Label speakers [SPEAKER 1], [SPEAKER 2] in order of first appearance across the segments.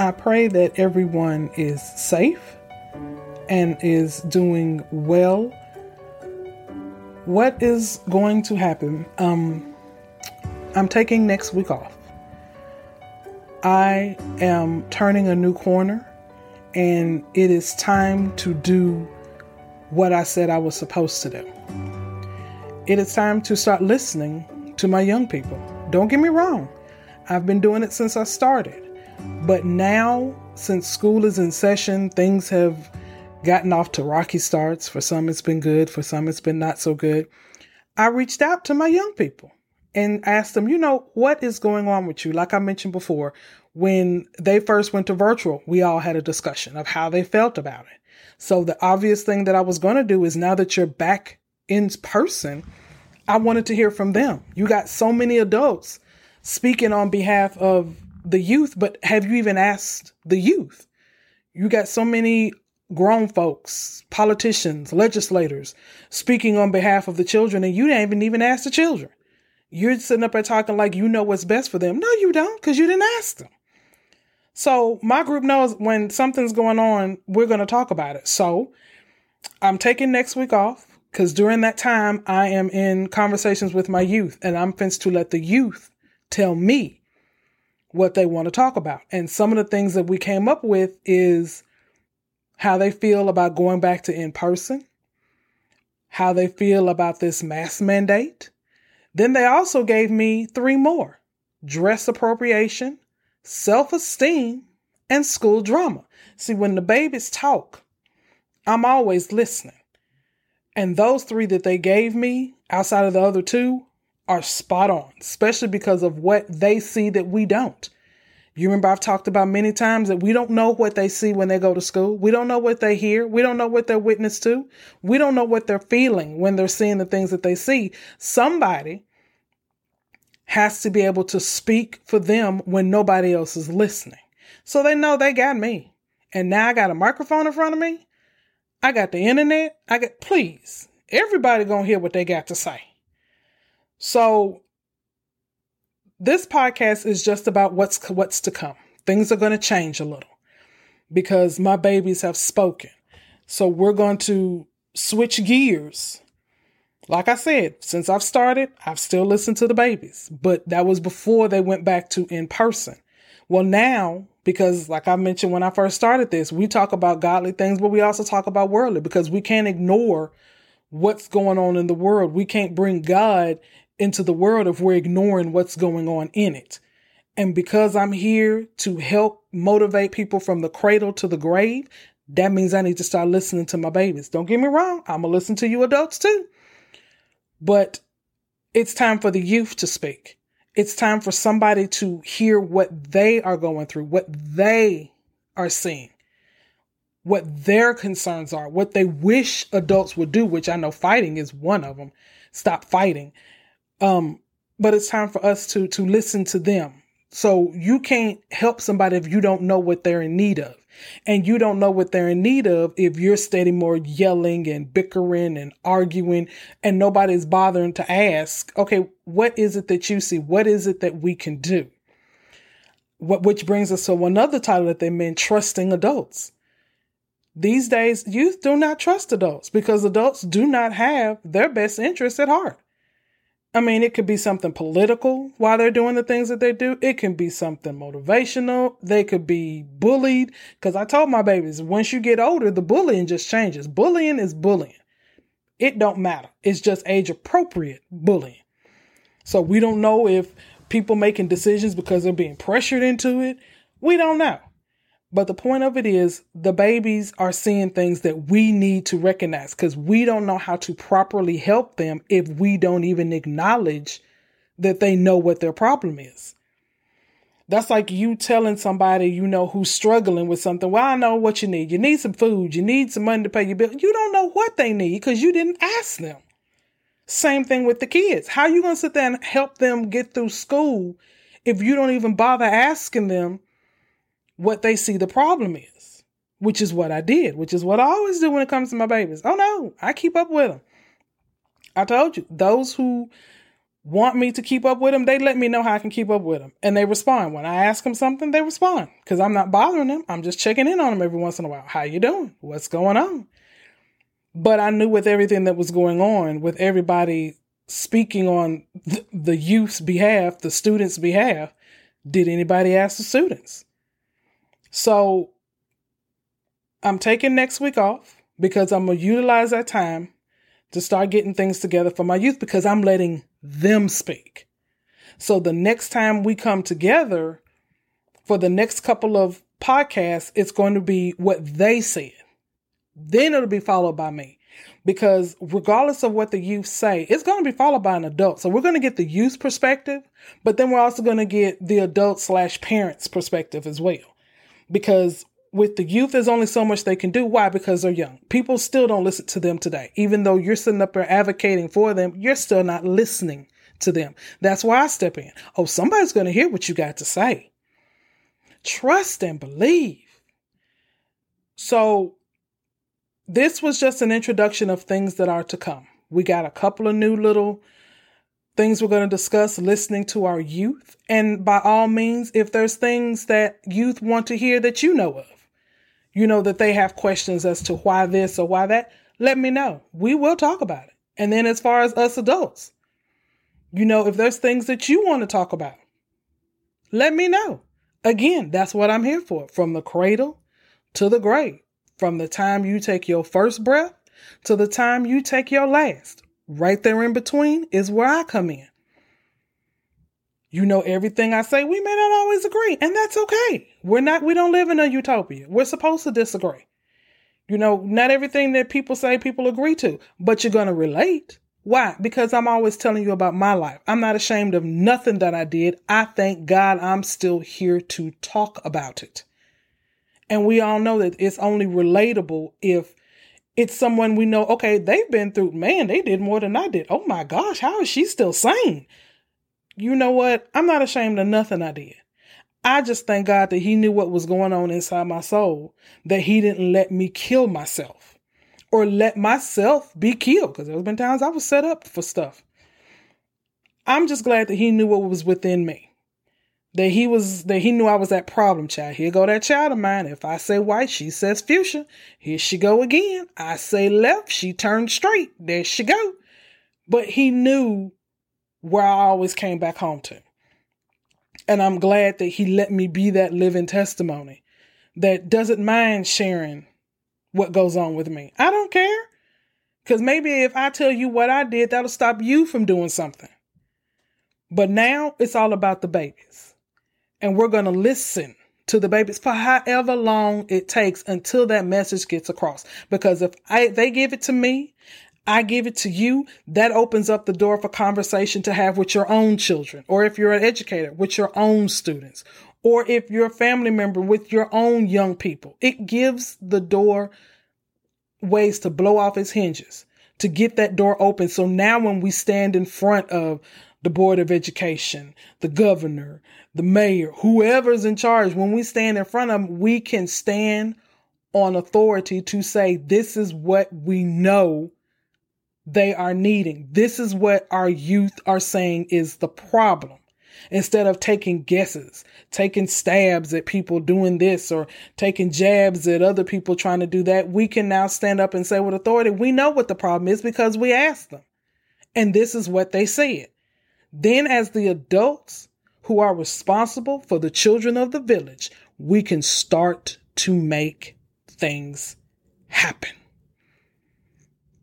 [SPEAKER 1] I pray that everyone is safe and is doing well. What is going to happen? Um, I'm taking next week off. I am turning a new corner, and it is time to do what I said I was supposed to do. It is time to start listening to my young people. Don't get me wrong, I've been doing it since I started. But now, since school is in session, things have gotten off to rocky starts. For some, it's been good, for some, it's been not so good. I reached out to my young people and asked them, you know, what is going on with you? Like I mentioned before, when they first went to virtual, we all had a discussion of how they felt about it. So the obvious thing that I was going to do is now that you're back in person, I wanted to hear from them. You got so many adults speaking on behalf of the youth, but have you even asked the youth? You got so many grown folks, politicians, legislators speaking on behalf of the children, and you didn't even ask the children. You're sitting up there talking like you know what's best for them. No, you don't, because you didn't ask them. So my group knows when something's going on, we're going to talk about it. So I'm taking next week off because during that time I am in conversations with my youth, and I'm fenced to let the youth tell me what they want to talk about. And some of the things that we came up with is how they feel about going back to in person, how they feel about this mask mandate. Then they also gave me three more dress appropriation, self esteem, and school drama. See, when the babies talk, I'm always listening. And those three that they gave me, outside of the other two, are spot on, especially because of what they see that we don't. You remember I've talked about many times that we don't know what they see when they go to school. We don't know what they hear. We don't know what they're witness to. We don't know what they're feeling when they're seeing the things that they see. Somebody has to be able to speak for them when nobody else is listening. So they know they got me. And now I got a microphone in front of me. I got the internet. I got, please, everybody gonna hear what they got to say. So this podcast is just about what's what's to come. Things are going to change a little because my babies have spoken. So we're going to switch gears. Like I said, since I've started, I've still listened to the babies, but that was before they went back to in person. Well, now, because like I mentioned when I first started this, we talk about godly things, but we also talk about worldly because we can't ignore what's going on in the world. We can't bring God into the world if we're ignoring what's going on in it. And because I'm here to help motivate people from the cradle to the grave, that means I need to start listening to my babies. Don't get me wrong, I'm going to listen to you adults too. But it's time for the youth to speak. It's time for somebody to hear what they are going through, what they are seeing, what their concerns are, what they wish adults would do, which I know fighting is one of them. Stop fighting. Um, but it's time for us to to listen to them. So you can't help somebody if you don't know what they're in need of. And you don't know what they're in need of if you're steady more yelling and bickering and arguing and nobody's bothering to ask, okay, what is it that you see? What is it that we can do? What, which brings us to another title that they meant trusting adults. These days, youth do not trust adults because adults do not have their best interests at heart. I mean, it could be something political while they're doing the things that they do. It can be something motivational. They could be bullied. Cause I told my babies, once you get older, the bullying just changes. Bullying is bullying. It don't matter. It's just age appropriate bullying. So we don't know if people making decisions because they're being pressured into it. We don't know. But the point of it is the babies are seeing things that we need to recognize because we don't know how to properly help them if we don't even acknowledge that they know what their problem is. That's like you telling somebody you know who's struggling with something. Well, I know what you need. You need some food. You need some money to pay your bill. You don't know what they need because you didn't ask them. Same thing with the kids. How you going to sit there and help them get through school if you don't even bother asking them what they see the problem is, which is what I did, which is what I always do when it comes to my babies. Oh no, I keep up with them. I told you, those who want me to keep up with them, they let me know how I can keep up with them. And they respond. When I ask them something, they respond because I'm not bothering them. I'm just checking in on them every once in a while. How you doing? What's going on? But I knew with everything that was going on, with everybody speaking on th- the youth's behalf, the students' behalf, did anybody ask the students? So I'm taking next week off because I'm going to utilize that time to start getting things together for my youth because I'm letting them speak. So the next time we come together for the next couple of podcasts, it's going to be what they said. Then it'll be followed by me. Because regardless of what the youth say, it's going to be followed by an adult. So we're going to get the youth perspective, but then we're also going to get the adult slash parents perspective as well. Because with the youth, there's only so much they can do. Why? Because they're young. People still don't listen to them today. Even though you're sitting up there advocating for them, you're still not listening to them. That's why I step in. Oh, somebody's going to hear what you got to say. Trust and believe. So, this was just an introduction of things that are to come. We got a couple of new little things we're going to discuss listening to our youth. And by all means, if there's things that youth want to hear that you know of, you know, that they have questions as to why this or why that, let me know. We will talk about it. And then as far as us adults, you know, if there's things that you want to talk about, let me know. Again, that's what I'm here for. From the cradle to the grave, from the time you take your first breath to the time you take your last. Right there in between is where I come in. You know everything I say, we may not always agree, and that's okay. We're not we don't live in a utopia. We're supposed to disagree. You know, not everything that people say people agree to, but you're going to relate. Why? Because I'm always telling you about my life. I'm not ashamed of nothing that I did. I thank God I'm still here to talk about it. And we all know that it's only relatable if it's someone we know, okay, they've been through, man, they did more than I did. Oh my gosh, how is she still sane? You know what? I'm not ashamed of nothing I did. I just thank God that He knew what was going on inside my soul, that He didn't let me kill myself or let myself be killed because there's been times I was set up for stuff. I'm just glad that He knew what was within me that he was that he knew I was that problem child. Here go that child of mine. If I say white, she says fuchsia. Here she go again. I say left, she turned straight. There she go. But he knew where I always came back home to. And I'm glad that he let me be that living testimony that doesn't mind sharing what goes on with me. I don't care. Because maybe if I tell you what I did, that'll stop you from doing something. But now it's all about the babies and we're going to listen to the babies for however long it takes until that message gets across. Because if I, they give it to me, I give it to you, that opens up the door for conversation to have with your own children, or if you're an educator, with your own students, or if you're a family member with your own young people. It gives the door ways to blow off its hinges, to get that door open. So now when we stand in front of the Board of Education, the governor, the mayor, whoever's in charge, when we stand in front of them, we can stand on authority to say, this is what we know they are needing. This is what our youth are saying is the problem. Instead of taking guesses, taking stabs at people doing this or taking jabs at other people trying to do that, we can now stand up and say with authority, we know what the problem is because we asked them. And this is what they said. Then, as the adults who are responsible for the children of the village, we can start to make things happen.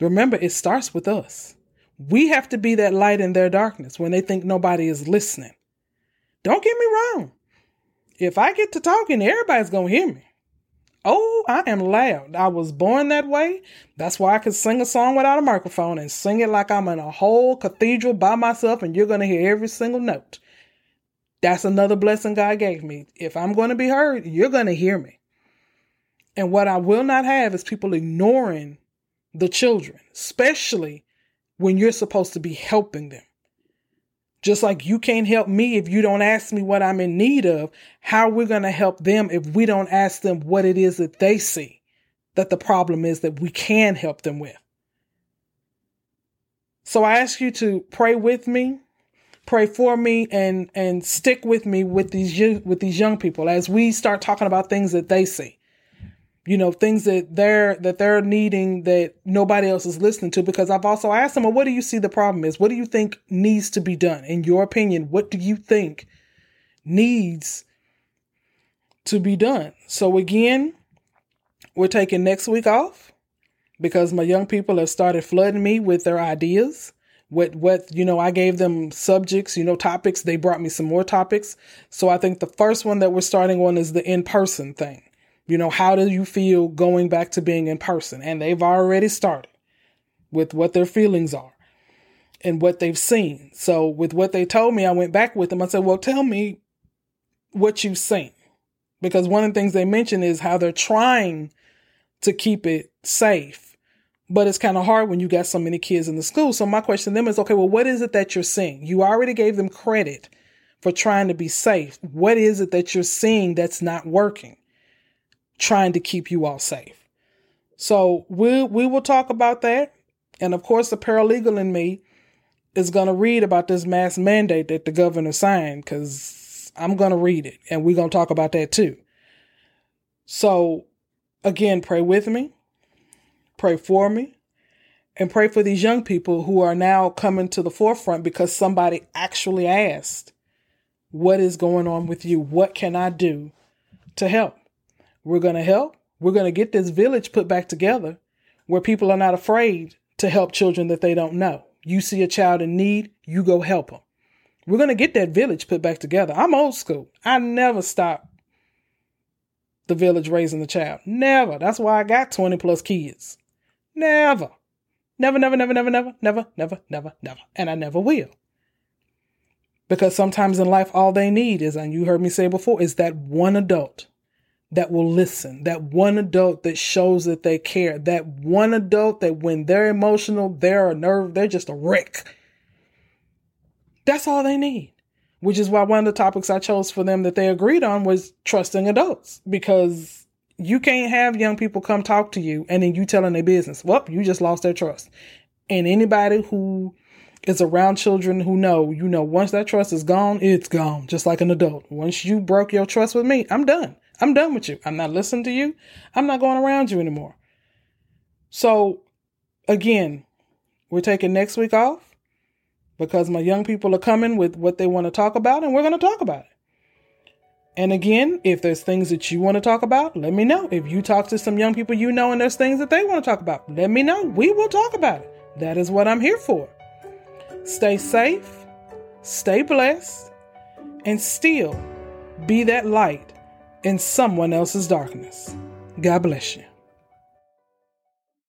[SPEAKER 1] Remember, it starts with us. We have to be that light in their darkness when they think nobody is listening. Don't get me wrong. If I get to talking, everybody's going to hear me. Oh, I am loud. I was born that way. That's why I can sing a song without a microphone and sing it like I'm in a whole cathedral by myself and you're going to hear every single note. That's another blessing God gave me. If I'm going to be heard, you're going to hear me. And what I will not have is people ignoring the children, especially when you're supposed to be helping them. Just like you can't help me if you don't ask me what I'm in need of, how we're going to help them if we don't ask them what it is that they see that the problem is that we can help them with. So I ask you to pray with me pray for me and and stick with me with these with these young people as we start talking about things that they see you know things that they're that they're needing that nobody else is listening to because i've also asked them well what do you see the problem is? What do you think needs to be done? In your opinion what do you think needs to be done? So again we're taking next week off because my young people have started flooding me with their ideas what what you know i gave them subjects you know topics. They brought me some more topics. So i think the first one that we're starting on is the in-person thing you know how do you feel going back to being in person and they've already started with what their feelings are and what they've seen so with what they told me i went back with them i said well tell me what you've seen because one of the things they mentioned is how they're trying to keep it safe but it's kind of hard when you got so many kids in the school. So my question to them is, okay, well, what is it that you're seeing? You already gave them credit for trying to be safe. What is it that you're seeing that's not working? Trying to keep you all safe. So we we will talk about that. And of course, the paralegal in me is going to read about this mask mandate that the governor signed because I'm going to read it and we're going to talk about that too. So again, pray with me pray for me, and pray for these young people who are now coming to the forefront because somebody actually asked, What is going on with you? What can I do to help? We're going to help. We're going to get this village put back together where people are not afraid to help children that they don't know. You see a child in need, you go help them. We're going to get that village put back together. I'm old school. I never stop the village raising the child. Never. That's why I got 20 plus kids. Never. Never, never, never, never, never, never, never, never, never. And I never will. Because sometimes in life, all they need is, and you heard me say before, is that one adult that will listen, that one adult that shows that they care, that one adult that when they're emotional, they're a nerve, they're just a wreck. That's all they need. Which is why one of the topics I chose for them that they agreed on was trusting adults because you can't have young people come talk to you and then you telling their business. Well, you just lost their trust. And anybody who is around children who know, you know, once that trust is gone, it's gone, just like an adult. Once you broke your trust with me, I'm done. I'm done with you. I'm not listening to you. I'm not going around you anymore. So, again, we're taking next week off because my young people are coming with what they want to talk about, and we're going to talk about it. And again, if there's things that you want to talk about, let me know. If you talk to some young people you know and there's things that they want to talk about, let me know. We will talk about it. That is what I'm here for. Stay safe, stay blessed, and still be that light in someone else's darkness. God bless you.